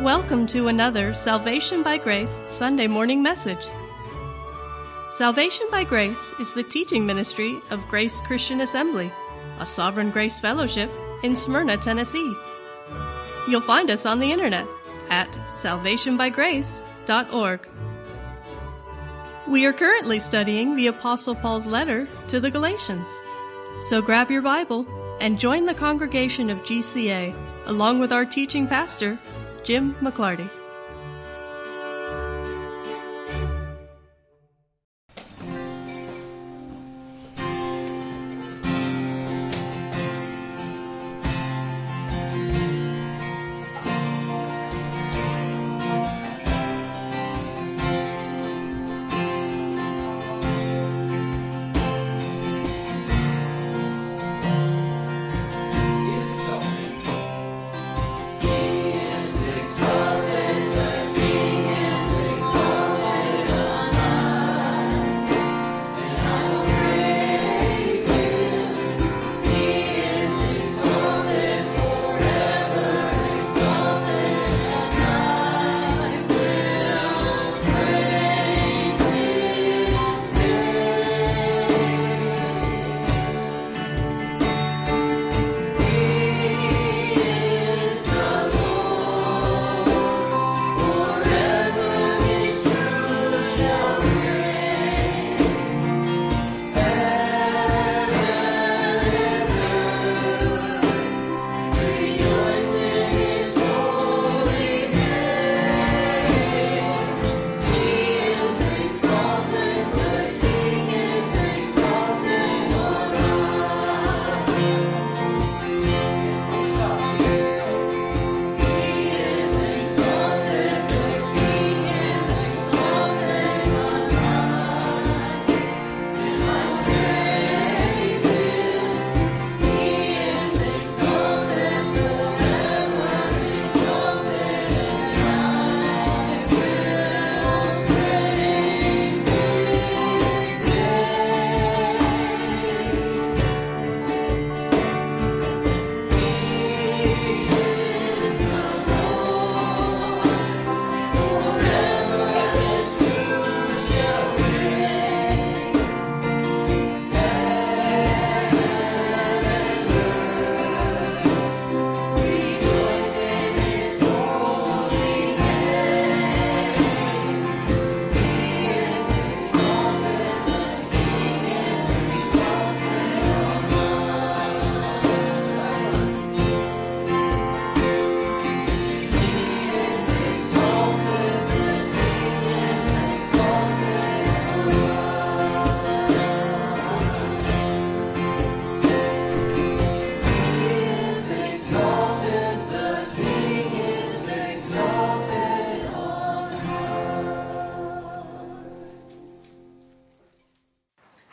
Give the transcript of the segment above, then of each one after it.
Welcome to another Salvation by Grace Sunday morning message. Salvation by Grace is the teaching ministry of Grace Christian Assembly, a Sovereign Grace Fellowship in Smyrna, Tennessee. You'll find us on the internet at salvationbygrace.org. We are currently studying the Apostle Paul's letter to the Galatians. So grab your Bible and join the congregation of GCA along with our teaching pastor, Jim McClarty.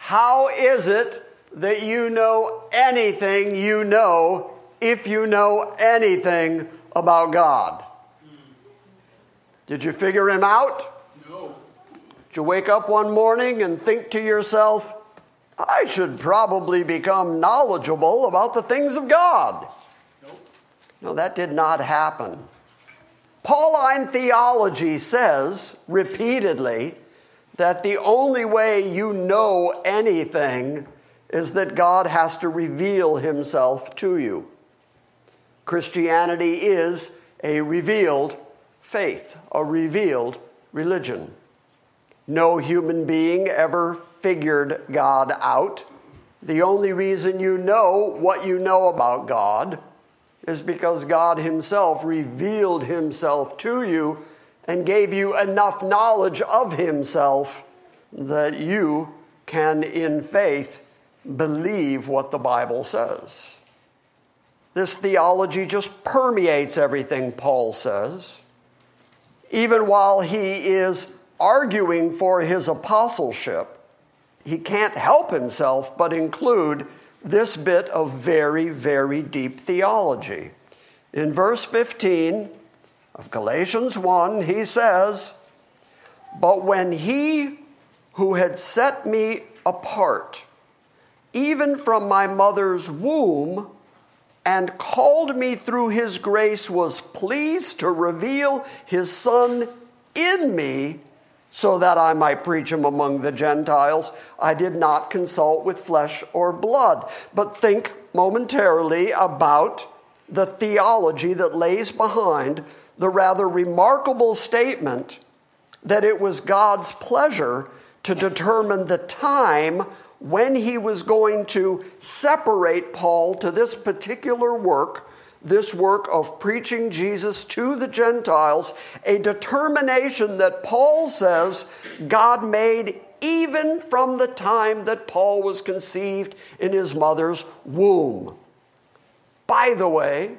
How is it that you know anything you know if you know anything about God? Did you figure him out? No. Did you wake up one morning and think to yourself, I should probably become knowledgeable about the things of God? Nope. No, that did not happen. Pauline theology says repeatedly that the only way you know anything is that God has to reveal himself to you. Christianity is a revealed faith, a revealed religion. No human being ever figured God out. The only reason you know what you know about God is because God Himself revealed Himself to you and gave you enough knowledge of Himself that you can, in faith, believe what the Bible says. This theology just permeates everything Paul says. Even while he is arguing for his apostleship, he can't help himself but include this bit of very, very deep theology. In verse 15 of Galatians 1, he says, But when he who had set me apart, even from my mother's womb, and called me through his grace was pleased to reveal his Son in me so that I might preach him among the Gentiles. I did not consult with flesh or blood, but think momentarily about the theology that lays behind the rather remarkable statement that it was God's pleasure to determine the time when he was going to separate Paul to this particular work, this work of preaching Jesus to the Gentiles, a determination that Paul says God made even from the time that Paul was conceived in his mother's womb. By the way,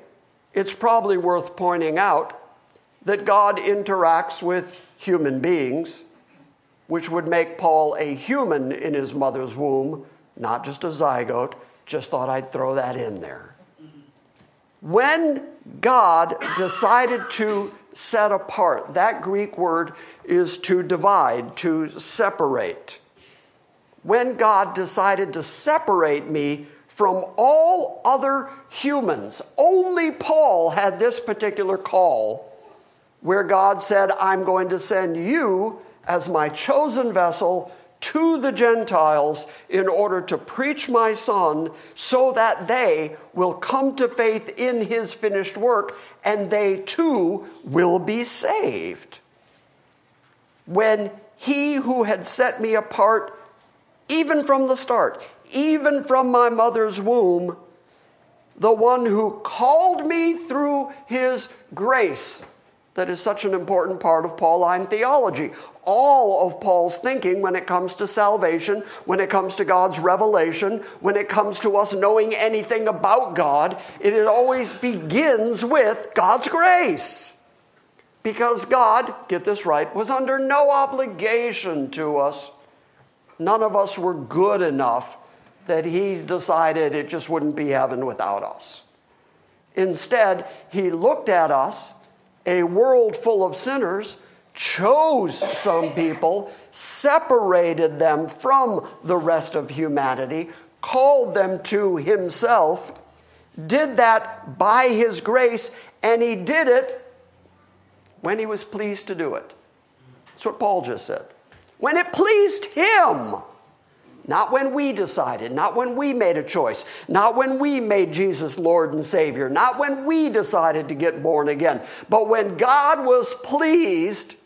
it's probably worth pointing out that God interacts with human beings, which would make Paul a human in his mother's womb, not just a zygote. Just thought I'd throw that in there. When God decided to set apart, that Greek word is to divide, to separate. When God decided to separate me from all other humans, only Paul had this particular call where God said, I'm going to send you as my chosen vessel to the Gentiles in order to preach my Son so that they will come to faith in his finished work and they too will be saved. When he who had set me apart, even from the start, even from my mother's womb, the one who called me through his grace, that is such an important part of Pauline theology. All of Paul's thinking when it comes to salvation, when it comes to God's revelation, when it comes to us knowing anything about God, it always begins with God's grace. Because God, get this right, was under no obligation to us. None of us were good enough that He decided it just wouldn't be heaven without us. Instead, He looked at us a world full of sinners, chose some people, separated them from the rest of humanity, called them to himself, did that by his grace, and he did it when he was pleased to do it. That's what Paul just said. When it pleased him not when we decided, not when we made a choice, not when we made Jesus Lord and Savior, not when we decided to get born again, but when God was pleased,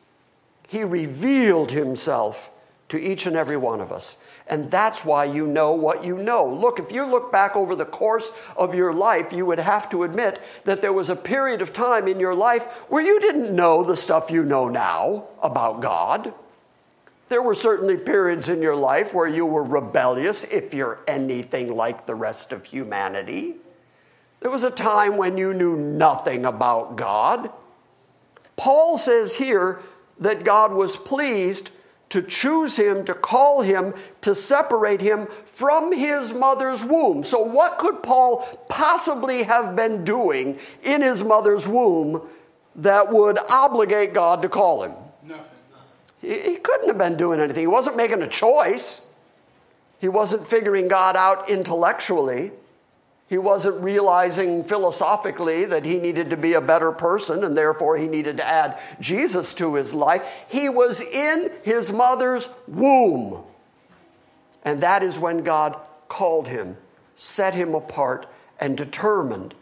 He revealed Himself to each and every one of us. And that's why you know what you know. Look, if you look back over the course of your life, you would have to admit that there was a period of time in your life where you didn't know the stuff you know now about God. There were certainly periods in your life where you were rebellious, if you're anything like the rest of humanity. There was a time when you knew nothing about God. Paul says here that God was pleased to choose him, to call him, to separate him from his mother's womb. So, what could Paul possibly have been doing in his mother's womb that would obligate God to call him? Nothing. He couldn't have been doing anything. He wasn't making a choice. He wasn't figuring God out intellectually. He wasn't realizing philosophically that he needed to be a better person and therefore he needed to add Jesus to his life. He was in his mother's womb. And that is when God called him, set him apart, and determined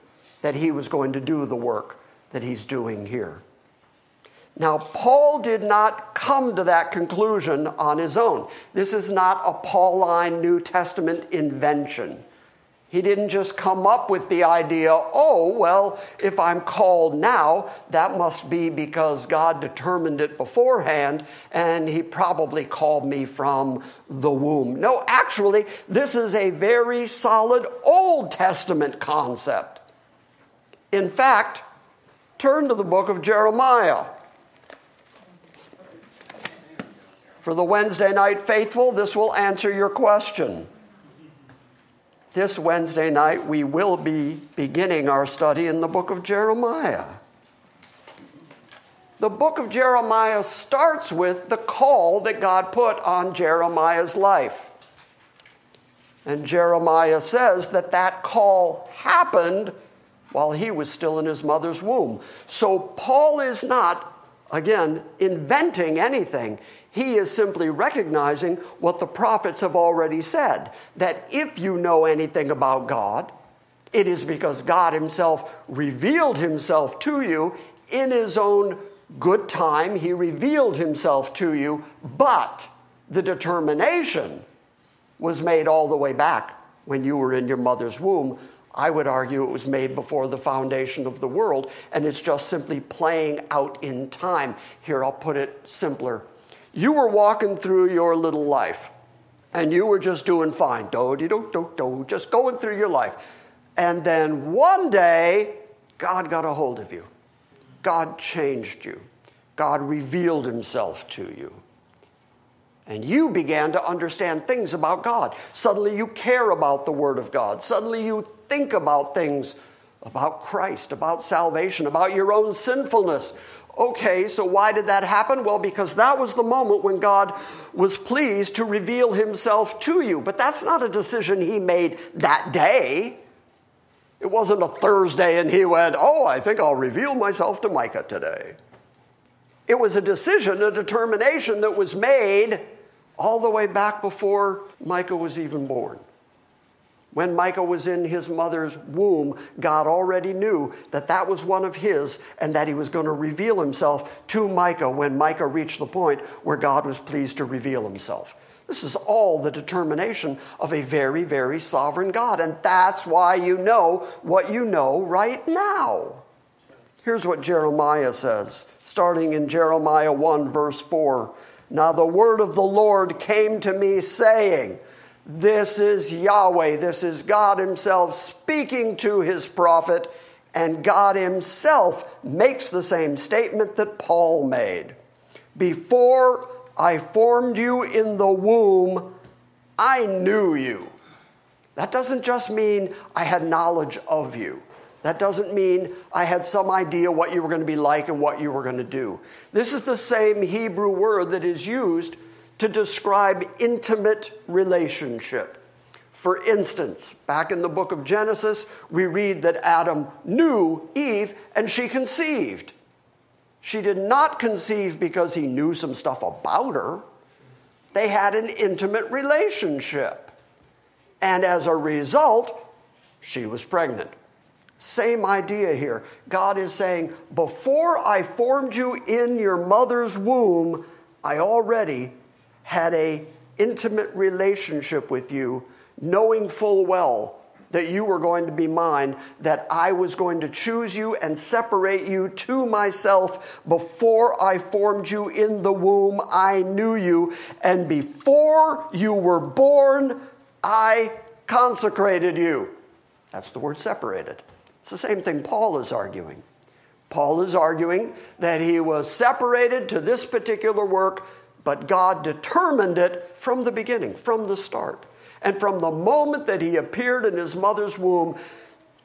that he was going to do the work that he's doing here. Now, Paul did not come to that conclusion on his own. This is not a Pauline New Testament invention. He didn't just come up with the idea, oh, well, if I'm called now, that must be because God determined it beforehand and he probably called me from the womb. No, actually, this is a very solid Old Testament concept. In fact, turn to the book of Jeremiah. For the Wednesday night faithful, this will answer your question. This Wednesday night, we will be beginning our study in the book of Jeremiah. The book of Jeremiah starts with the call that God put on Jeremiah's life. And Jeremiah says that that call happened while he was still in his mother's womb. So Paul is not, again, inventing anything. He is simply recognizing what the prophets have already said that if you know anything about God, it is because God Himself revealed Himself to you in His own good time. He revealed Himself to you, but the determination was made all the way back when you were in your mother's womb. I would argue it was made before the foundation of the world, and it's just simply playing out in time. Here, I'll put it simpler. You were walking through your little life, and you were just doing fine, do do do do, just going through your life. And then one day, God got a hold of you. God changed you. God revealed himself to you. And you began to understand things about God. Suddenly you care about the Word of God. Suddenly you think about things about Christ, about salvation, about your own sinfulness. Okay, so why did that happen? Well, because that was the moment when God was pleased to reveal himself to you. But that's not a decision he made that day. It wasn't a Thursday and he went, Oh, I think I'll reveal myself to Micah today. It was a decision, a determination that was made all the way back before Micah was even born. When Micah was in his mother's womb, God already knew that that was one of his and that he was going to reveal himself to Micah when Micah reached the point where God was pleased to reveal himself. This is all the determination of a very, very sovereign God. And that's why you know what you know right now. Here's what Jeremiah says, starting in Jeremiah 1, verse 4. Now the word of the Lord came to me, saying, This is Yahweh, this is God Himself speaking to His prophet, and God Himself makes the same statement that Paul made. Before I formed you in the womb, I knew you. That doesn't just mean I had knowledge of you. That doesn't mean I had some idea what you were going to be like and what you were going to do. This is the same Hebrew word that is used to describe intimate relationship. For instance, back in the book of Genesis, we read that Adam knew Eve and she conceived. She did not conceive because he knew some stuff about her. They had an intimate relationship. And as a result, she was pregnant. Same idea here. God is saying, Before I formed you in your mother's womb, I already had a intimate relationship with you, knowing full well that you were going to be mine, that I was going to choose you and separate you to myself. Before I formed you in the womb, I knew you. And before you were born, I consecrated you. That's the word separated. It's the same thing Paul is arguing. Paul is arguing that he was separated to this particular work, but God determined it from the beginning, from the start. And from the moment that he appeared in his mother's womb,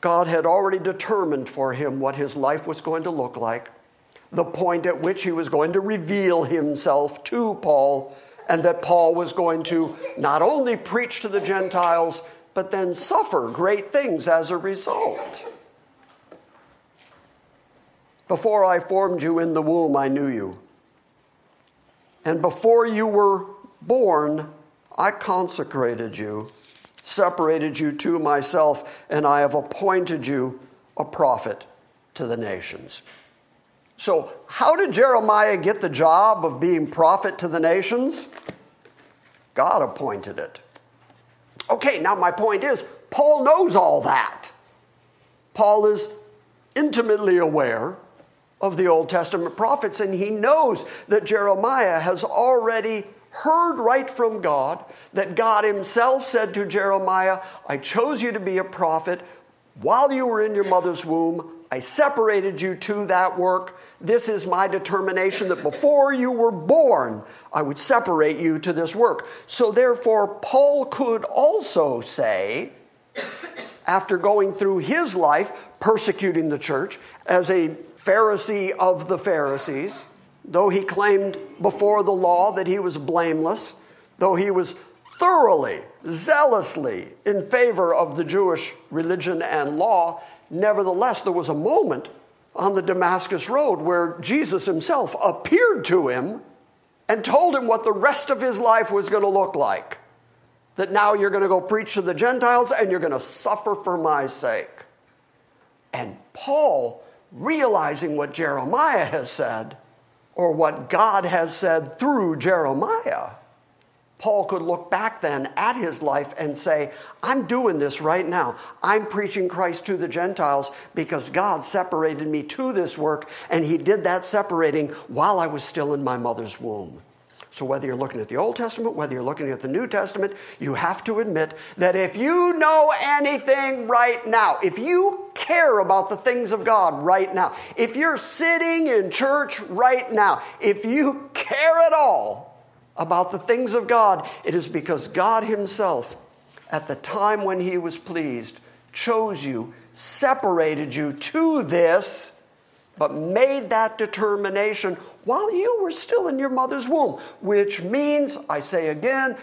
God had already determined for him what his life was going to look like, the point at which he was going to reveal himself to Paul, and that Paul was going to not only preach to the Gentiles, but then suffer great things as a result. Before I formed you in the womb, I knew you. And before you were born, I consecrated you, separated you to myself, and I have appointed you a prophet to the nations. So, how did Jeremiah get the job of being prophet to the nations? God appointed it. Okay, now my point is Paul knows all that. Paul is intimately aware of the Old Testament prophets, and he knows that Jeremiah has already heard right from God that God Himself said to Jeremiah, I chose you to be a prophet while you were in your mother's womb. I separated you to that work. This is my determination that before you were born, I would separate you to this work. So, therefore, Paul could also say, after going through his life persecuting the church as a Pharisee of the Pharisees, though he claimed before the law that he was blameless, though he was thoroughly, zealously in favor of the Jewish religion and law, Nevertheless, there was a moment on the Damascus Road where Jesus himself appeared to him and told him what the rest of his life was going to look like. That now you're going to go preach to the Gentiles and you're going to suffer for my sake. And Paul, realizing what Jeremiah has said, or what God has said through Jeremiah, Paul could look back then at his life and say, I'm doing this right now. I'm preaching Christ to the Gentiles because God separated me to this work, and He did that separating while I was still in my mother's womb. So, whether you're looking at the Old Testament, whether you're looking at the New Testament, you have to admit that if you know anything right now, if you care about the things of God right now, if you're sitting in church right now, if you care at all, about the things of God, it is because God Himself, at the time when He was pleased, chose you, separated you to this, but made that determination while you were still in your mother's womb, which means, I say again,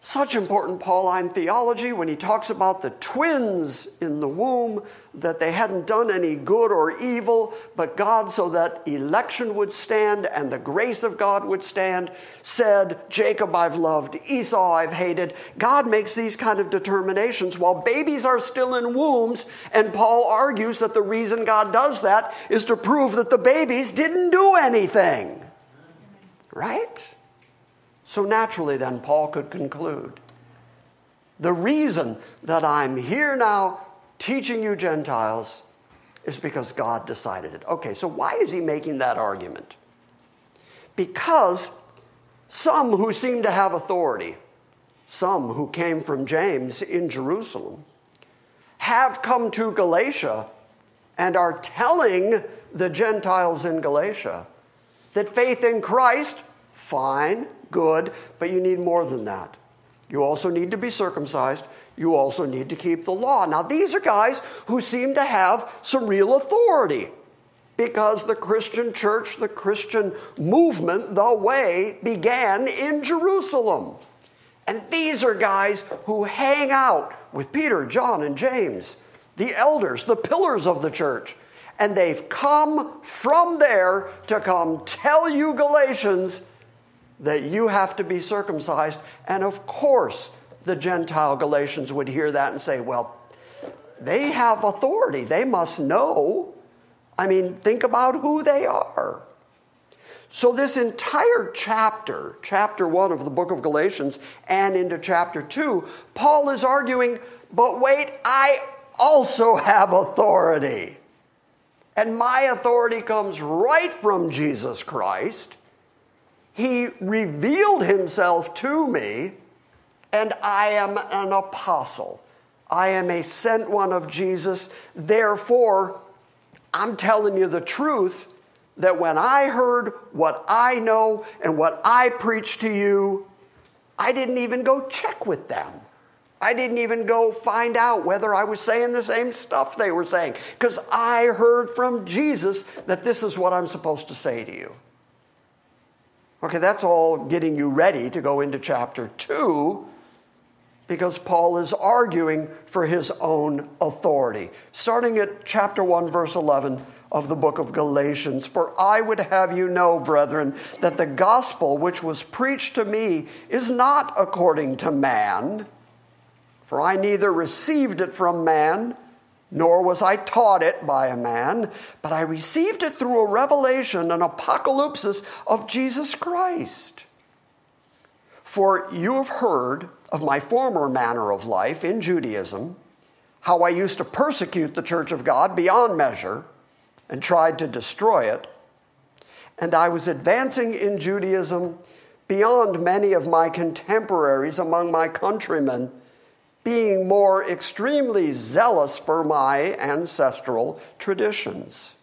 such important Pauline theology when he talks about the twins in the womb, that they hadn't done any good or evil, but God, so that election would stand and the grace of God would stand, said, Jacob I've loved, Esau I've hated. God makes these kind of determinations while babies are still in wombs, and Paul argues that the reason God does that is to prove that the babies didn't do anything. Right? So naturally, then, Paul could conclude the reason that I'm here now teaching you Gentiles is because God decided it. Okay, so why is he making that argument? Because some who seem to have authority, some who came from James in Jerusalem, have come to Galatia and are telling the Gentiles in Galatia that faith in Christ, fine, good, but you need more than that. You also need to be circumcised. You also need to keep the law. Now, these are guys who seem to have some real authority because the Christian church, the Christian movement, the way began in Jerusalem. And these are guys who hang out with Peter, John, and James, the elders, the pillars of the church. And they've come from there to come tell you, Galatians, that you have to be circumcised. And of course, the Gentile Galatians would hear that and say, well, they have authority. They must know. I mean, think about who they are. So, this entire chapter, chapter one of the book of Galatians, and into chapter two, Paul is arguing, but wait, I also have authority. And my authority comes right from Jesus Christ. He revealed himself to me, and I am an apostle. I am a sent one of Jesus. Therefore, I'm telling you the truth that when I heard what I know and what I preach to you, I didn't even go check with them. I didn't even go find out whether I was saying the same stuff they were saying because I heard from Jesus that this is what I'm supposed to say to you. Okay, that's all getting you ready to go into chapter 2 because Paul is arguing for his own authority. Starting at chapter 1, verse 11 of the book of Galatians For I would have you know, brethren, that the gospel which was preached to me is not according to man, for I neither received it from man nor was I taught it by a man, but I received it through a revelation, an apocalypse of Jesus Christ. For you have heard of my former manner of life in Judaism, how I used to persecute the church of God beyond measure and tried to destroy it. And I was advancing in Judaism beyond many of my contemporaries among my countrymen being more extremely zealous for my ancestral traditions.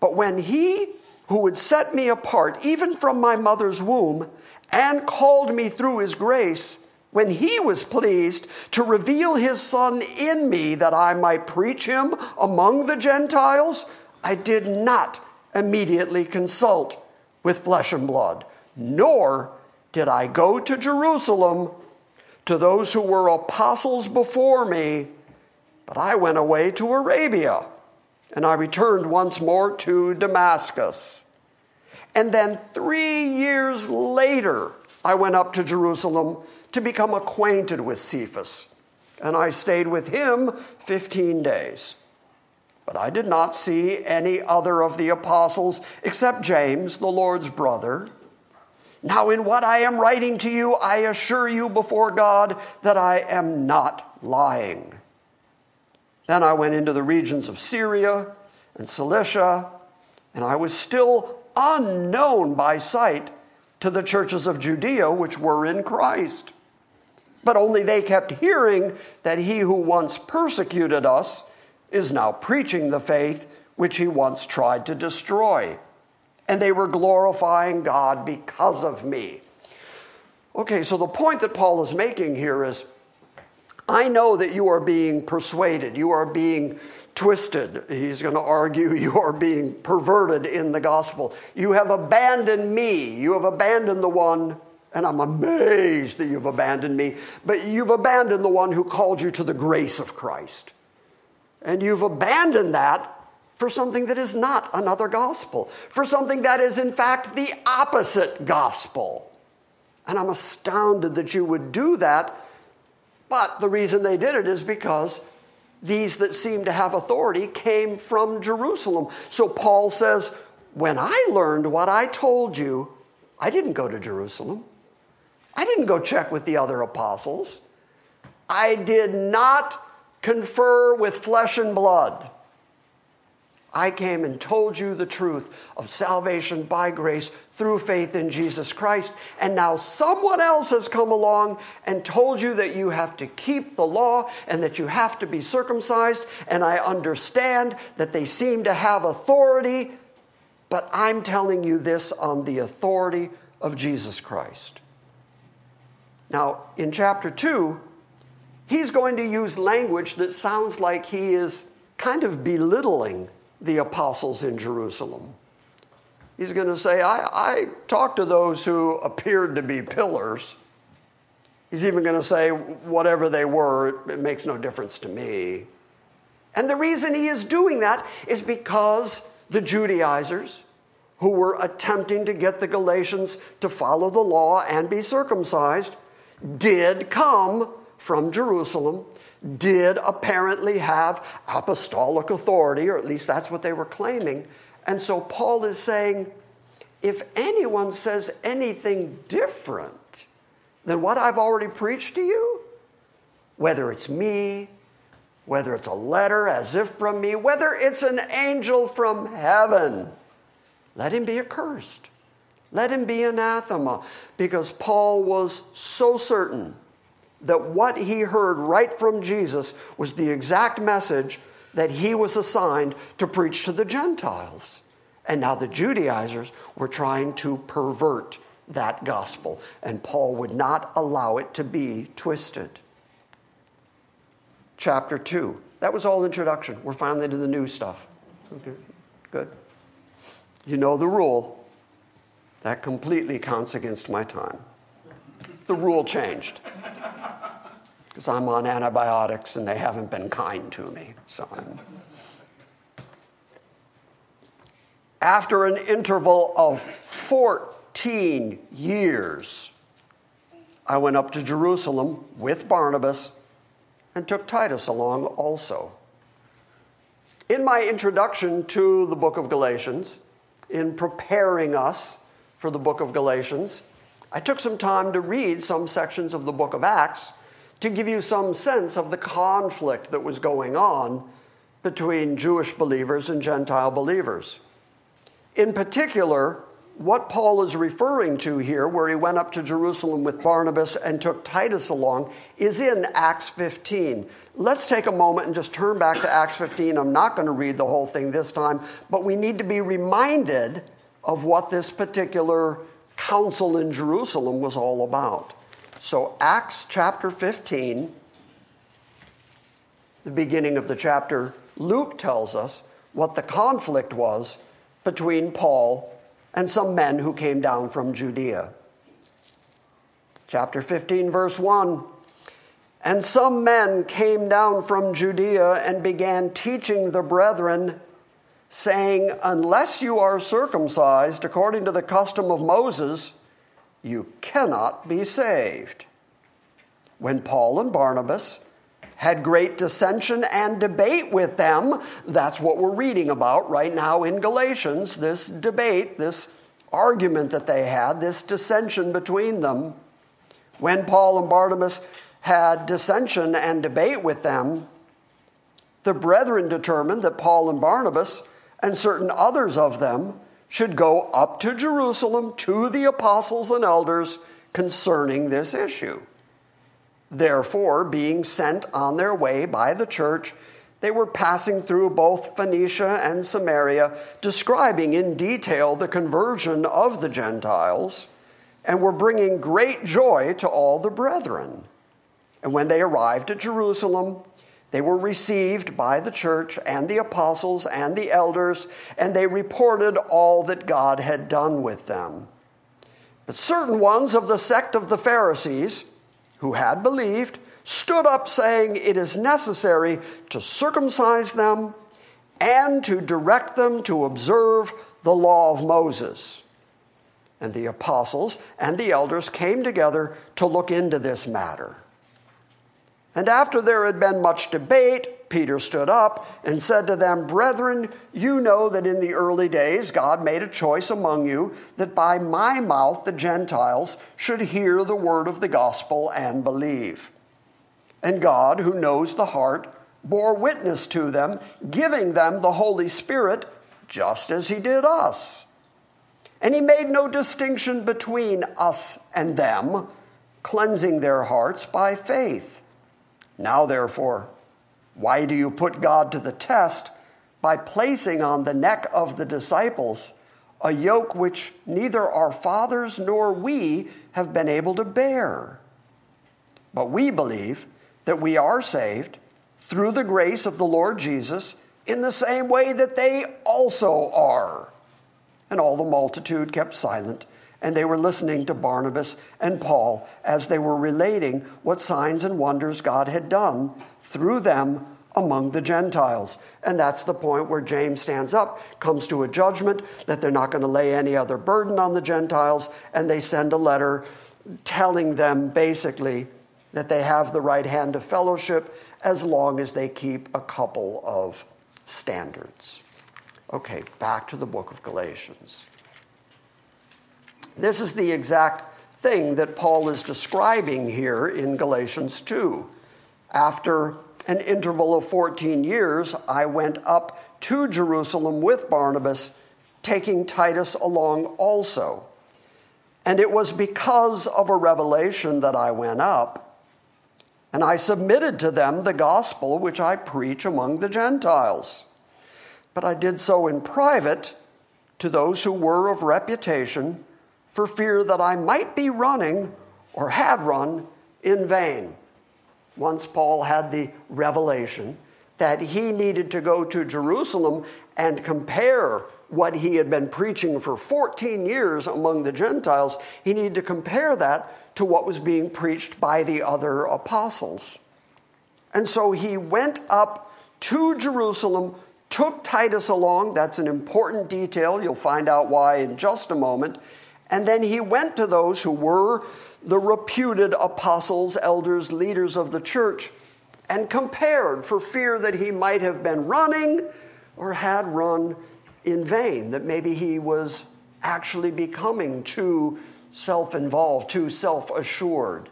But when he who would set me apart, even from my mother's womb, and called me through his grace, when he was pleased to reveal his Son in me that I might preach him among the Gentiles, I did not immediately consult with flesh and blood, nor did I go to Jerusalem to those who were apostles before me But I went away to Arabia, and I returned once more to Damascus. And then three years later, I went up to Jerusalem to become acquainted with Cephas, and I stayed with him 15 days. But I did not see any other of the apostles except James, the Lord's brother. Now, in what I am writing to you, I assure you before God that I am not lying. Then I went into the regions of Syria and Cilicia, and I was still unknown by sight to the churches of Judea which were in Christ. But only they kept hearing that he who once persecuted us is now preaching the faith which he once tried to destroy. And they were glorifying God because of me. Okay, so the point that Paul is making here is I know that you are being persuaded, you are being twisted. He's going to argue you are being perverted in the gospel. You have abandoned me. You have abandoned the one, and I'm amazed that you've abandoned me, but you've abandoned the one who called you to the grace of Christ. And you've abandoned that for something that is not another gospel, for something that is, in fact, the opposite gospel. And I'm astounded that you would do that. But the reason they did it is because these that seem to have authority came from Jerusalem. So Paul says, When I learned what I told you, I didn't go to Jerusalem. I didn't go check with the other apostles. I did not confer with flesh and blood. I came and told you the truth of salvation by grace through faith in Jesus Christ. And now someone else has come along and told you that you have to keep the law and that you have to be circumcised. And I understand that they seem to have authority, but I'm telling you this on the authority of Jesus Christ. Now, in chapter 2, he's going to use language that sounds like he is kind of belittling the apostles in Jerusalem. He's going to say, I, I talked to those who appeared to be pillars. He's even going to say, whatever they were, it makes no difference to me. And the reason he is doing that is because the Judaizers, who were attempting to get the Galatians to follow the law and be circumcised, did come from Jerusalem did apparently have apostolic authority, or at least that's what they were claiming. And so Paul is saying if anyone says anything different than what I've already preached to you, whether it's me, whether it's a letter as if from me, whether it's an angel from heaven, let him be accursed. Let him be anathema. Because Paul was so certain that what he heard right from Jesus was the exact message that he was assigned to preach to the Gentiles. And now the Judaizers were trying to pervert that gospel, and Paul would not allow it to be twisted. Chapter 2. That was all introduction. We're finally to the new stuff. Okay, good. You know the rule. That completely counts against my time. The rule changed because I'm on antibiotics and they haven't been kind to me. So I'm... After an interval of 14 years, I went up to Jerusalem with Barnabas and took Titus along also. In my introduction to the book of Galatians, in preparing us for the book of Galatians, I took some time to read some sections of the book of Acts to give you some sense of the conflict that was going on between Jewish believers and Gentile believers. In particular, what Paul is referring to here, where he went up to Jerusalem with Barnabas and took Titus along, is in Acts 15. Let's take a moment and just turn back to Acts 15. I'm not going to read the whole thing this time, but we need to be reminded of what this particular council in Jerusalem was all about. So, Acts chapter 15, the beginning of the chapter, Luke tells us what the conflict was between Paul and some men who came down from Judea. Chapter 15, verse 1. And some men came down from Judea and began teaching the brethren, saying, Unless you are circumcised according to the custom of Moses, you cannot be saved. When Paul and Barnabas had great dissension and debate with them, that's what we're reading about right now in Galatians this debate, this argument that they had, this dissension between them. When Paul and Barnabas had dissension and debate with them, the brethren determined that Paul and Barnabas and certain others of them should go up to Jerusalem to the apostles and elders concerning this issue. Therefore, being sent on their way by the church, they were passing through both Phoenicia and Samaria, describing in detail the conversion of the Gentiles, and were bringing great joy to all the brethren. And when they arrived at Jerusalem, they were received by the church and the apostles and the elders, and they reported all that God had done with them. But certain ones of the sect of the Pharisees, who had believed, stood up saying, It is necessary to circumcise them and to direct them to observe the law of Moses. And the apostles and the elders came together to look into this matter. And after there had been much debate, Peter stood up and said to them, Brethren, you know that in the early days God made a choice among you that by my mouth the Gentiles should hear the word of the gospel and believe. And God, who knows the heart, bore witness to them, giving them the Holy Spirit, just as He did us. And He made no distinction between us and them, cleansing their hearts by faith. Now, therefore, why do you put God to the test by placing on the neck of the disciples a yoke which neither our fathers nor we have been able to bear? But we believe that we are saved through the grace of the Lord Jesus in the same way that they also are. And all the multitude kept silent and they were listening to Barnabas and Paul as they were relating what signs and wonders God had done through them among the Gentiles. And that's the point where James stands up, comes to a judgment that they're not going to lay any other burden on the Gentiles, and they send a letter telling them basically that they have the right hand of fellowship as long as they keep a couple of standards. Okay, back to the book of Galatians. This is the exact thing that Paul is describing here in Galatians 2. After an interval of 14 years, I went up to Jerusalem with Barnabas, taking Titus along also. And it was because of a revelation that I went up, and I submitted to them the gospel which I preach among the Gentiles. But I did so in private to those who were of reputation for fear that I might be running or had run in vain. Once Paul had the revelation that he needed to go to Jerusalem and compare what he had been preaching for 14 years among the Gentiles, he needed to compare that to what was being preached by the other apostles. And so he went up to Jerusalem, took Titus along. That's an important detail. You'll find out why in just a moment. And then he went to those who were the reputed apostles, elders, leaders of the church, and compared for fear that he might have been running or had run in vain, that maybe he was actually becoming too self involved, too self assured,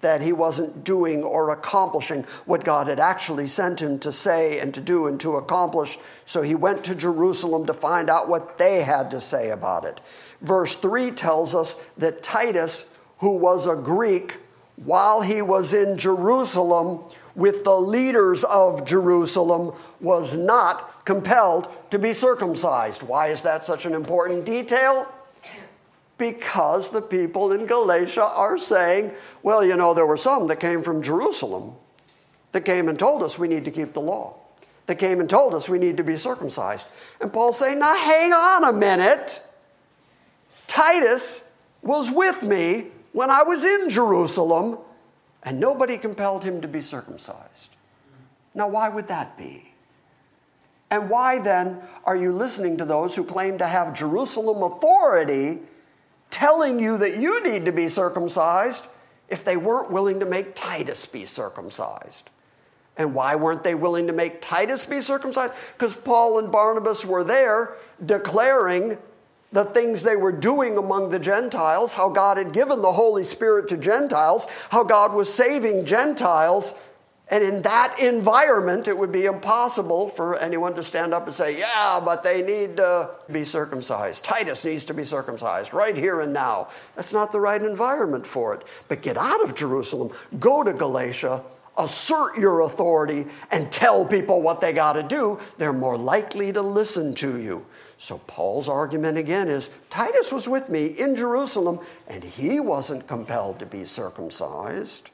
that he wasn't doing or accomplishing what God had actually sent him to say and to do and to accomplish. So he went to Jerusalem to find out what they had to say about it. Verse 3 tells us that Titus, who was a Greek, while he was in Jerusalem with the leaders of Jerusalem, was not compelled to be circumcised. Why is that such an important detail? Because the people in Galatia are saying, well, you know, there were some that came from Jerusalem that came and told us we need to keep the law, that came and told us we need to be circumcised. And Paul's saying, now hang on a minute. Titus was with me when I was in Jerusalem, and nobody compelled him to be circumcised. Now, why would that be? And why then are you listening to those who claim to have Jerusalem authority telling you that you need to be circumcised if they weren't willing to make Titus be circumcised? And why weren't they willing to make Titus be circumcised? Because Paul and Barnabas were there declaring the things they were doing among the Gentiles, how God had given the Holy Spirit to Gentiles, how God was saving Gentiles. And in that environment, it would be impossible for anyone to stand up and say, Yeah, but they need to be circumcised. Titus needs to be circumcised right here and now. That's not the right environment for it. But get out of Jerusalem, go to Galatia, assert your authority, and tell people what they got to do. They're more likely to listen to you. So Paul's argument again is Titus was with me in Jerusalem and he wasn't compelled to be circumcised.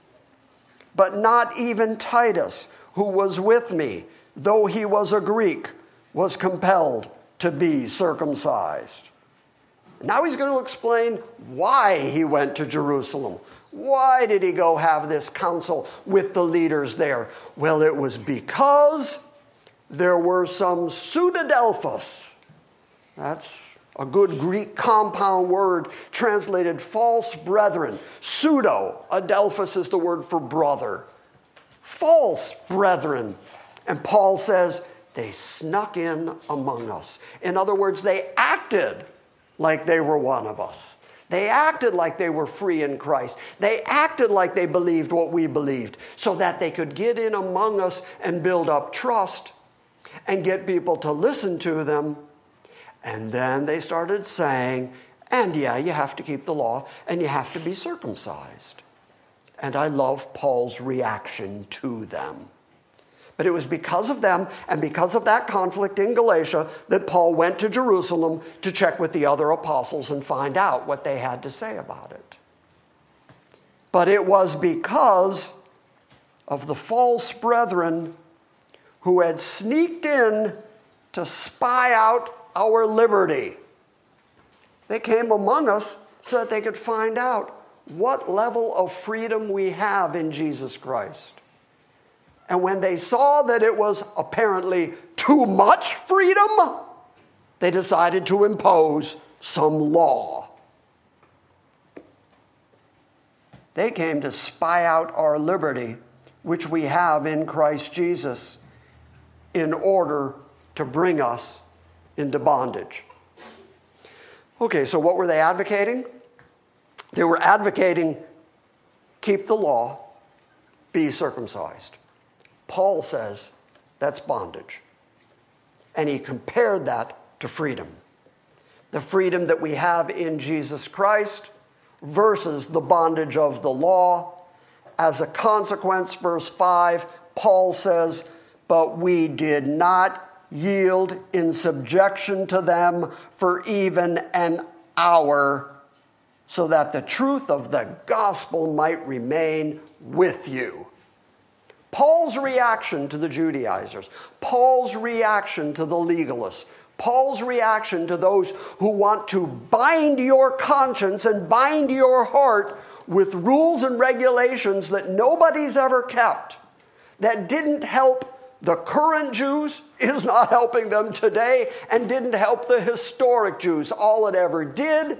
But not even Titus, who was with me, though he was a Greek, was compelled to be circumcised. Now he's going to explain why he went to Jerusalem. Why did he go have this council with the leaders there? Well, it was because there were some pseudadelphos that's a good Greek compound word translated false brethren. Pseudo, adelphos is the word for brother. False brethren. And Paul says they snuck in among us. In other words, they acted like they were one of us. They acted like they were free in Christ. They acted like they believed what we believed so that they could get in among us and build up trust and get people to listen to them and then they started saying, and yeah, you have to keep the law and you have to be circumcised. And I love Paul's reaction to them. But it was because of them and because of that conflict in Galatia that Paul went to Jerusalem to check with the other apostles and find out what they had to say about it. But it was because of the false brethren who had sneaked in to spy out our liberty. They came among us so that they could find out what level of freedom we have in Jesus Christ. And when they saw that it was apparently too much freedom, they decided to impose some law. They came to spy out our liberty, which we have in Christ Jesus, in order to bring us into bondage. Okay, so what were they advocating? They were advocating keep the law, be circumcised. Paul says that's bondage. And he compared that to freedom. The freedom that we have in Jesus Christ versus the bondage of the law. As a consequence, verse 5, Paul says, But we did not yield in subjection to them for even an hour, so that the truth of the gospel might remain with you. Paul's reaction to the Judaizers, Paul's reaction to the legalists, Paul's reaction to those who want to bind your conscience and bind your heart with rules and regulations that nobody's ever kept, that didn't help the current Jews is not helping them today and didn't help the historic Jews. All it ever did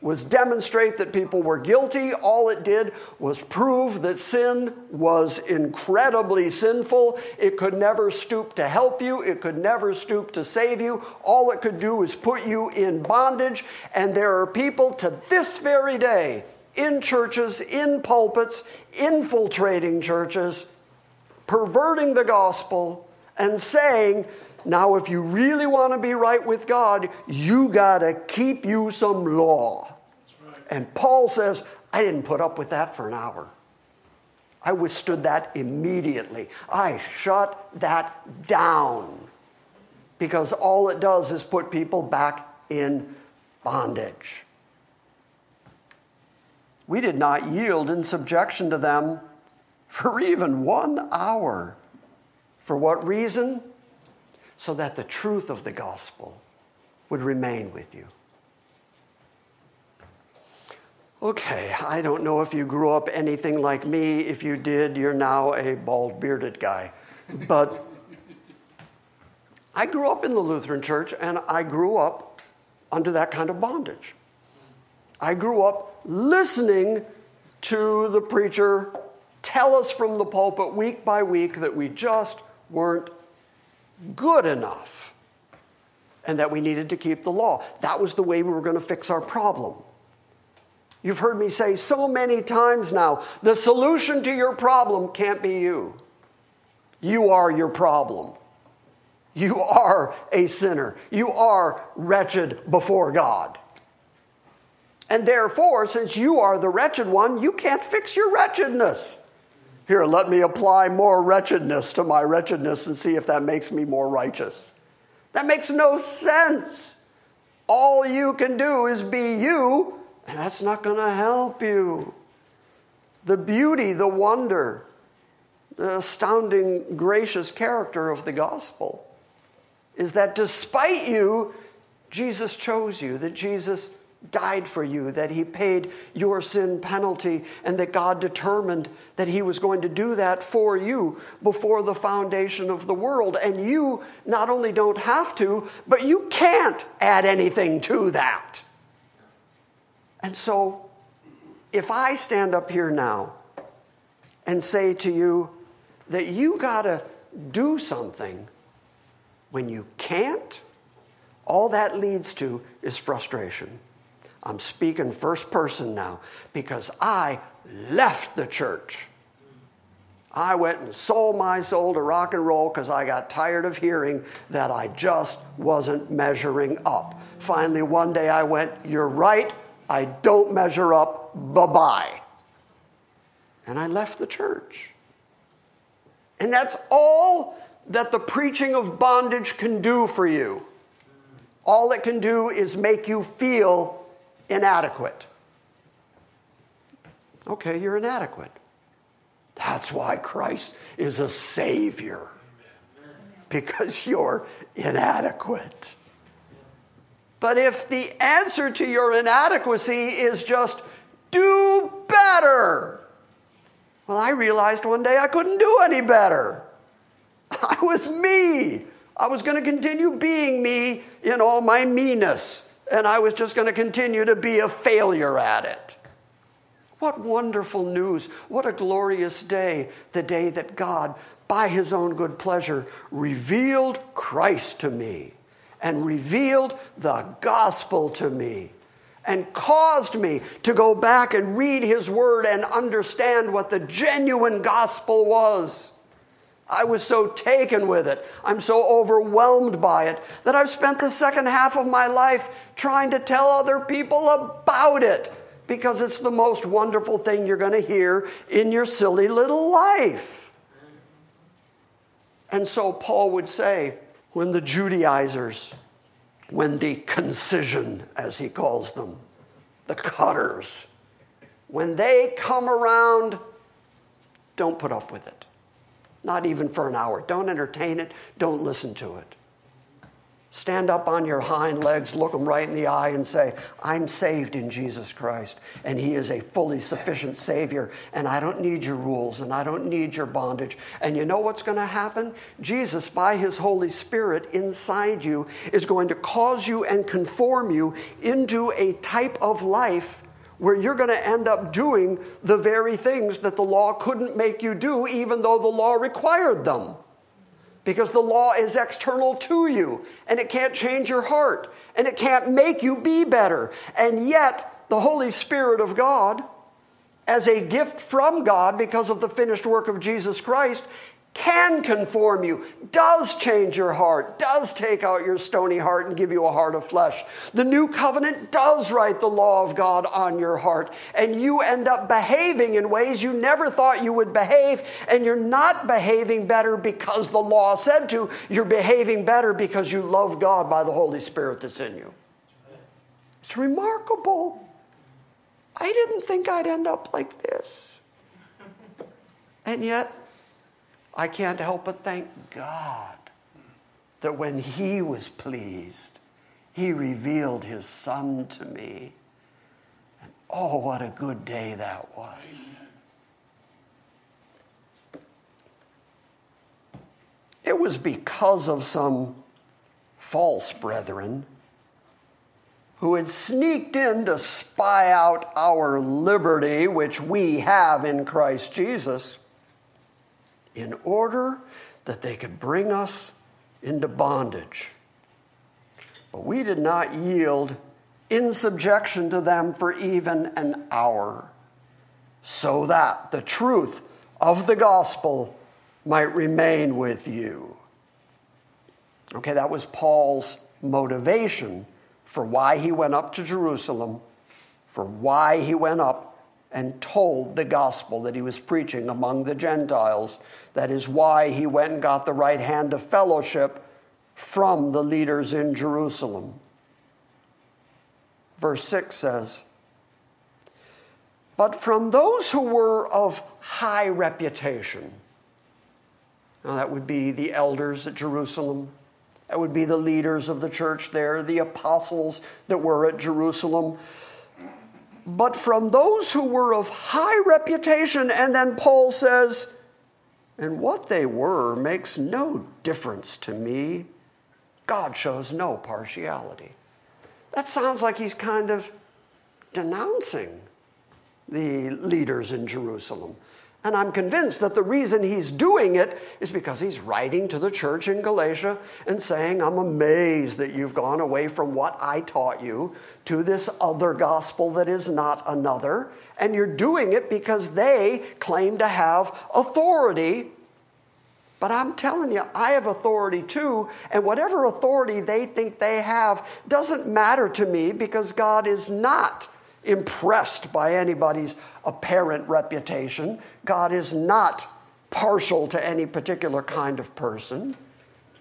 was demonstrate that people were guilty. All it did was prove that sin was incredibly sinful. It could never stoop to help you, it could never stoop to save you. All it could do is put you in bondage. And there are people to this very day in churches, in pulpits, infiltrating churches perverting the gospel and saying, now, if you really want to be right with God, you got to keep you some law. Right. And Paul says, I didn't put up with that for an hour. I withstood that immediately. I shut that down because all it does is put people back in bondage. We did not yield in subjection to them for even one hour. For what reason? So that the truth of the gospel would remain with you. Okay, I don't know if you grew up anything like me. If you did, you're now a bald bearded guy. But I grew up in the Lutheran church and I grew up under that kind of bondage. I grew up listening to the preacher tell us from the pulpit week by week that we just weren't good enough and that we needed to keep the law. That was the way we were going to fix our problem. You've heard me say so many times now the solution to your problem can't be you. You are your problem. You are a sinner. You are wretched before God. And therefore, since you are the wretched one, you can't fix your wretchedness. Here, let me apply more wretchedness to my wretchedness and see if that makes me more righteous. That makes no sense. All you can do is be you, and that's not going to help you. The beauty, the wonder, the astounding, gracious character of the gospel is that despite you, Jesus chose you, that Jesus died for you, that he paid your sin penalty, and that God determined that he was going to do that for you before the foundation of the world. And you not only don't have to, but you can't add anything to that. And so, if I stand up here now and say to you that you got to do something when you can't, all that leads to is frustration. I'm speaking first person now because I left the church. I went and sold my soul to rock and roll because I got tired of hearing that I just wasn't measuring up. Finally, one day I went, You're right, I don't measure up, bye bye. And I left the church. And that's all that the preaching of bondage can do for you. All it can do is make you feel inadequate. Okay, you're inadequate. That's why Christ is a Savior, because you're inadequate. But if the answer to your inadequacy is just do better, well, I realized one day I couldn't do any better. I was me. I was going to continue being me in all my meanness, and I was just going to continue to be a failure at it. What wonderful news. What a glorious day, the day that God, by his own good pleasure, revealed Christ to me and revealed the gospel to me and caused me to go back and read his word and understand what the genuine gospel was. I was so taken with it. I'm so overwhelmed by it that I've spent the second half of my life trying to tell other people about it because it's the most wonderful thing you're going to hear in your silly little life. And so Paul would say, when the Judaizers, when the concision, as he calls them, the cutters, when they come around, don't put up with it. Not even for an hour. Don't entertain it. Don't listen to it. Stand up on your hind legs, look them right in the eye, and say, I'm saved in Jesus Christ, and He is a fully sufficient Savior, and I don't need your rules, and I don't need your bondage. And you know what's going to happen? Jesus, by His Holy Spirit inside you, is going to cause you and conform you into a type of life where you're going to end up doing the very things that the law couldn't make you do, even though the law required them. Because the law is external to you, and it can't change your heart, and it can't make you be better. And yet, the Holy Spirit of God, as a gift from God because of the finished work of Jesus Christ, can conform you, does change your heart, does take out your stony heart and give you a heart of flesh. The new covenant does write the law of God on your heart, and you end up behaving in ways you never thought you would behave, and you're not behaving better because the law said to, you're behaving better because you love God by the Holy Spirit that's in you. It's remarkable. I didn't think I'd end up like this. And yet, I can't help but thank God that when He was pleased, He revealed His Son to me. And Oh, what a good day that was. It was because of some false brethren who had sneaked in to spy out our liberty, which we have in Christ Jesus, in order that they could bring us into bondage. But we did not yield in subjection to them for even an hour, so that the truth of the gospel might remain with you. Okay, that was Paul's motivation for why he went up to Jerusalem, for why he went up and told the gospel that he was preaching among the Gentiles. That is why he went and got the right hand of fellowship from the leaders in Jerusalem. Verse 6 says, But from those who were of high reputation, now that would be the elders at Jerusalem, that would be the leaders of the church there, the apostles that were at Jerusalem. But from those who were of high reputation, and then Paul says, and what they were makes no difference to me. God shows no partiality. That sounds like he's kind of denouncing the leaders in Jerusalem. And I'm convinced that the reason he's doing it is because he's writing to the church in Galatia and saying, I'm amazed that you've gone away from what I taught you to this other gospel that is not another. And you're doing it because they claim to have authority. But I'm telling you, I have authority too. And whatever authority they think they have doesn't matter to me because God is not impressed by anybody's apparent reputation. God is not partial to any particular kind of person.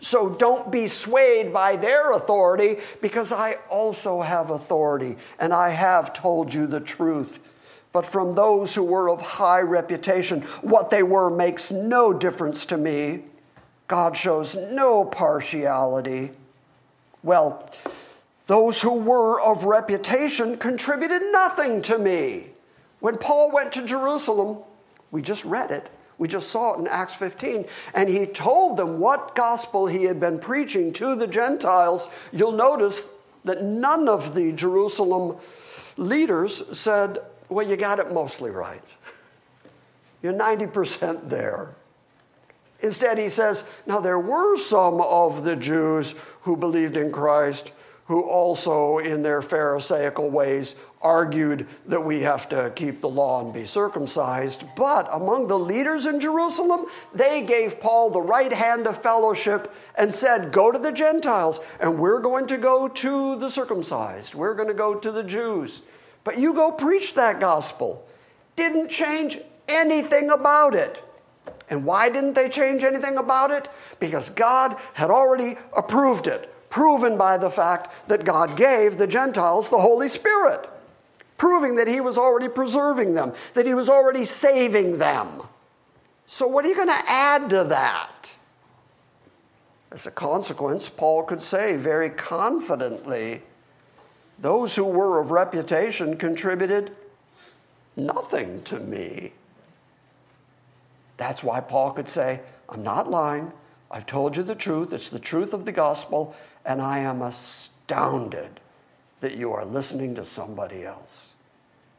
So don't be swayed by their authority because I also have authority and I have told you the truth. But from those who were of high reputation, what they were makes no difference to me. God shows no partiality. Well, those who were of reputation contributed nothing to me. When Paul went to Jerusalem, we just read it. We just saw it in Acts 15. And he told them what gospel he had been preaching to the Gentiles. You'll notice that none of the Jerusalem leaders said, Well, you got it mostly right. You're 90% there. Instead, he says, Now there were some of the Jews who believed in Christ who also, in their Pharisaical ways, argued that we have to keep the law and be circumcised. But among the leaders in Jerusalem, they gave Paul the right hand of fellowship and said, Go to the Gentiles, and we're going to go to the circumcised. We're going to go to the Jews. But you go preach that gospel. Didn't change anything about it. And why didn't they change anything about it? Because God had already approved it proven by the fact that God gave the Gentiles the Holy Spirit, proving that He was already preserving them, that He was already saving them. So, what are you going to add to that? As a consequence, Paul could say very confidently those who were of reputation contributed nothing to me. That's why Paul could say, I'm not lying. I've told you the truth. It's the truth of the gospel and I am astounded that you are listening to somebody else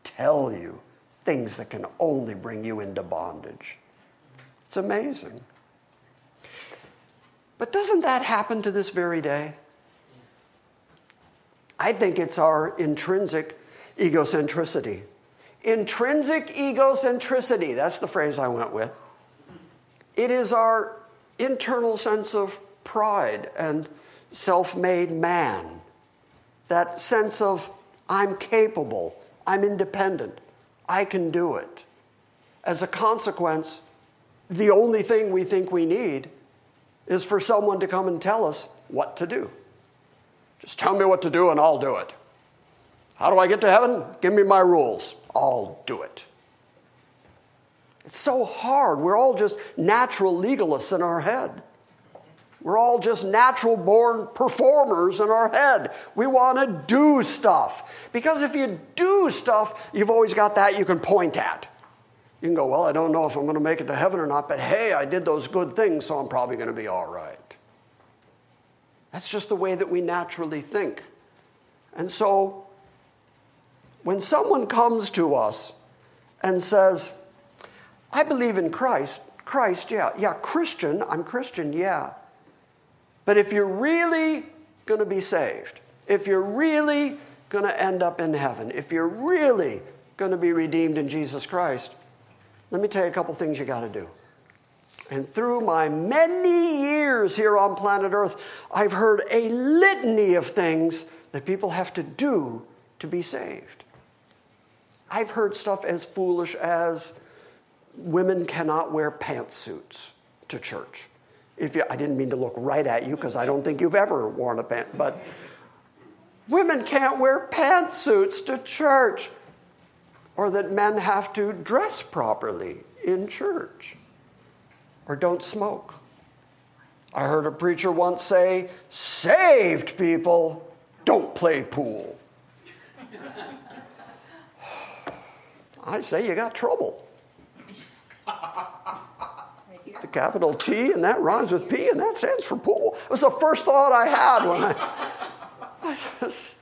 tell you things that can only bring you into bondage. It's amazing. But doesn't that happen to this very day? I think it's our intrinsic egocentricity. Intrinsic egocentricity, that's the phrase I went with. It is our internal sense of pride and self made man. That sense of, I'm capable, I'm independent, I can do it. As a consequence, the only thing we think we need is for someone to come and tell us what to do. Just tell me what to do and I'll do it. How do I get to heaven? Give me my rules. I'll do it. It's so hard. We're all just natural legalists in our head. We're all just natural born performers in our head. We want to do stuff. Because if you do stuff, you've always got that you can point at. You can go, Well, I don't know if I'm going to make it to heaven or not, but hey, I did those good things, so I'm probably going to be all right. That's just the way that we naturally think. And so, when someone comes to us and says, I believe in Christ, Christ, yeah, yeah, Christian, I'm Christian, yeah. But if you're really going to be saved, if you're really going to end up in heaven, if you're really going to be redeemed in Jesus Christ, let me tell you a couple things you got to do. And through my many years here on planet Earth, I've heard a litany of things that people have to do to be saved. I've heard stuff as foolish as women cannot wear pantsuits to church. If you, I didn't mean to look right at you because I don't think you've ever worn a pant, but women can't wear pantsuits to church, or that men have to dress properly in church or don't smoke. I heard a preacher once say, Saved people don't play pool. I say you got trouble. The capital T, and that rhymes with P, and that stands for pool. It was the first thought I had when I. Just,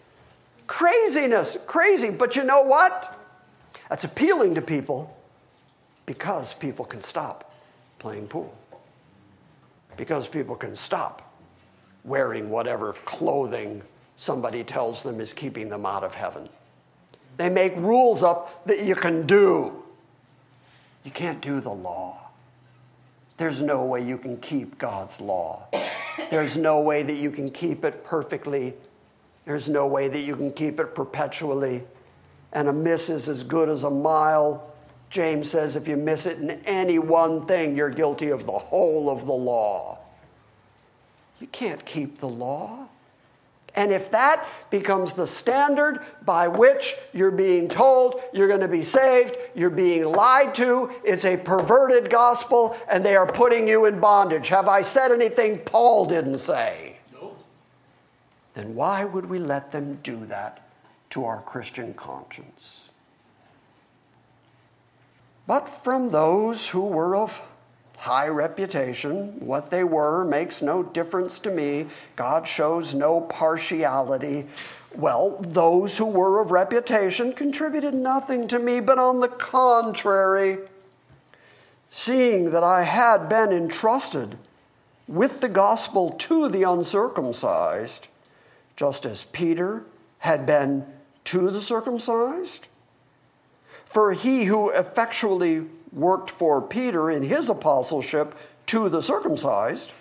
craziness, crazy. But you know what? That's appealing to people because people can stop playing pool. Because people can stop wearing whatever clothing somebody tells them is keeping them out of heaven. They make rules up that you can do. You can't do the law. There's no way you can keep God's law. There's no way that you can keep it perfectly. There's no way that you can keep it perpetually. And a miss is as good as a mile. James says if you miss it in any one thing, you're guilty of the whole of the law. You can't keep the law. And if that becomes the standard by which you're being told you're going to be saved, you're being lied to, it's a perverted gospel, and they are putting you in bondage. Have I said anything Paul didn't say? No. Then why would we let them do that to our Christian conscience? but from those who were of high reputation. What they were makes no difference to me. God shows no partiality. Well, those who were of reputation contributed nothing to me, but on the contrary, seeing that I had been entrusted with the gospel to the uncircumcised, just as Peter had been to the circumcised, for he who effectually worked for Peter in his apostleship to the circumcised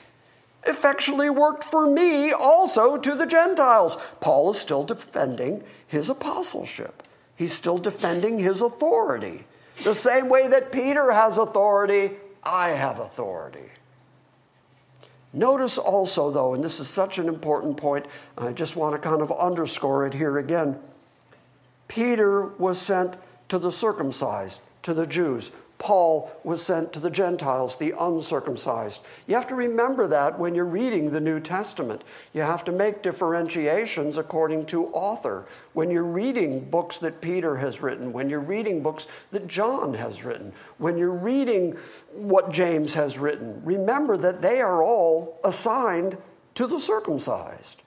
effectually worked for me also to the Gentiles. Paul is still defending his apostleship, he's still defending his authority. The same way that Peter has authority, I have authority. Notice also, though, and this is such an important point, I just want to kind of underscore it here again. Peter was sent to the circumcised, to the Jews. Paul was sent to the Gentiles, the uncircumcised. You have to remember that when you're reading the New Testament. You have to make differentiations according to author. When you're reading books that Peter has written, when you're reading books that John has written, when you're reading what James has written, remember that they are all assigned to the circumcised.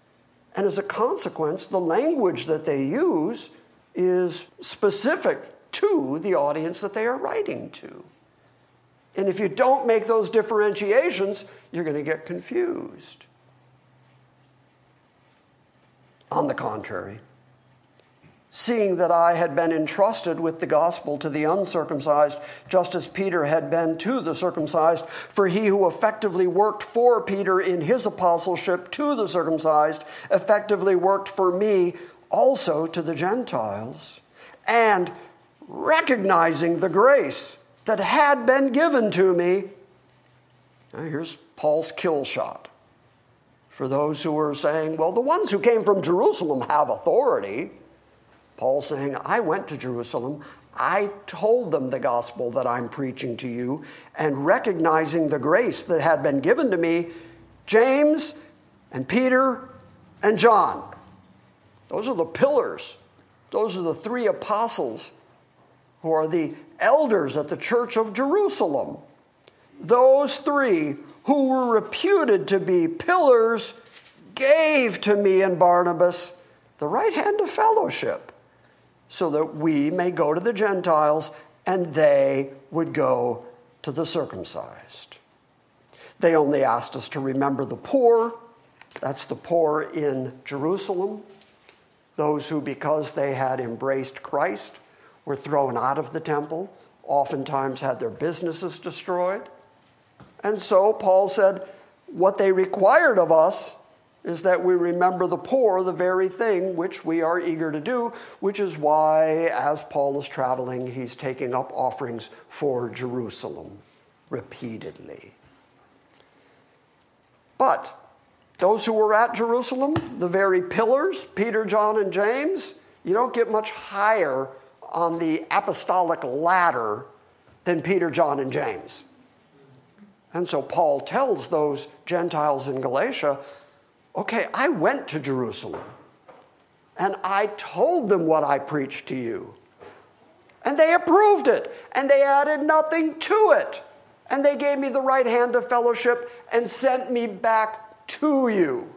And as a consequence, the language that they use is specific to the audience that they are writing to. And if you don't make those differentiations, you're going to get confused. On the contrary, seeing that I had been entrusted with the gospel to the uncircumcised, just as Peter had been to the circumcised, for he who effectively worked for Peter in his apostleship to the circumcised effectively worked for me also to the Gentiles, and recognizing the grace that had been given to me. Now, here's Paul's kill shot. For those who are saying, well, the ones who came from Jerusalem have authority. Paul saying, I went to Jerusalem. I told them the gospel that I'm preaching to you, and recognizing the grace that had been given to me, James and Peter and John. Those are the pillars. Those are the three apostles who are the elders at the church of Jerusalem. Those three who were reputed to be pillars gave to me and Barnabas the right hand of fellowship so that we may go to the Gentiles and they would go to the circumcised. They only asked us to remember the poor. That's the poor in Jerusalem. Those who, because they had embraced Christ, were thrown out of the temple, oftentimes had their businesses destroyed. And so Paul said, What they required of us is that we remember the poor, the very thing which we are eager to do, which is why, as Paul is traveling, he's taking up offerings for Jerusalem repeatedly. But those who were at Jerusalem, the very pillars, Peter, John, and James, you don't get much higher on the apostolic ladder than Peter, John, and James. And so Paul tells those Gentiles in Galatia, okay, I went to Jerusalem and I told them what I preached to you. And they approved it and they added nothing to it. And they gave me the right hand of fellowship and sent me back to you.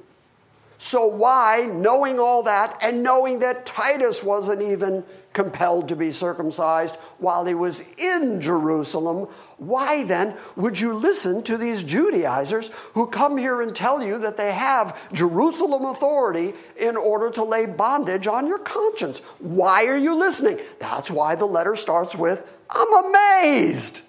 So, why, knowing all that and knowing that Titus wasn't even compelled to be circumcised while he was in Jerusalem, why then would you listen to these Judaizers who come here and tell you that they have Jerusalem authority in order to lay bondage on your conscience? Why are you listening? That's why the letter starts with, I'm amazed.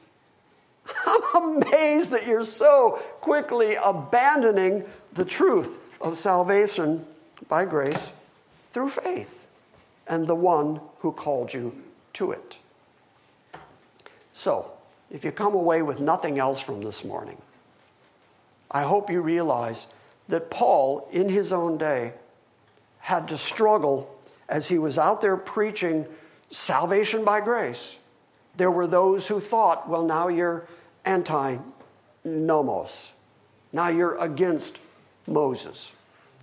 I'm amazed that you're so quickly abandoning the truth of salvation by grace through faith and the one who called you to it. So, if you come away with nothing else from this morning, I hope you realize that Paul, in his own day, had to struggle as he was out there preaching salvation by grace. There were those who thought, well, now you're anti nomos. Now you're against Moses.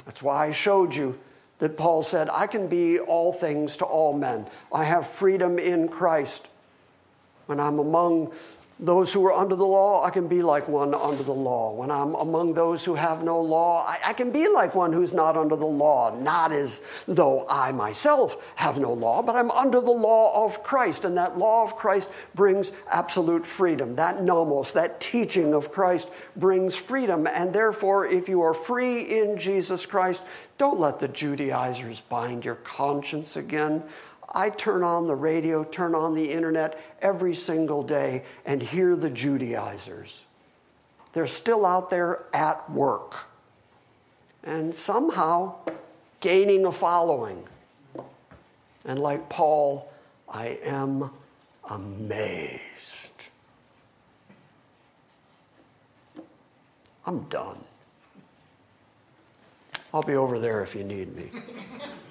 That's why I showed you that Paul said, I can be all things to all men. I have freedom in Christ. When I'm among those who are under the law, I can be like one under the law. When I'm among those who have no law, I, I, can be like one who's not under the law, not as though I myself have no law, but I'm under the law of Christ. And that law of Christ brings absolute freedom. That nomos, that teaching of Christ brings freedom. And therefore, if you are free in Jesus Christ, don't let the Judaizers bind your conscience again. I turn on the radio, turn on the internet every single day and hear the Judaizers. They're still out there at work and somehow gaining a following. And like Paul, I am amazed. I'm done. I'll be over there if you need me.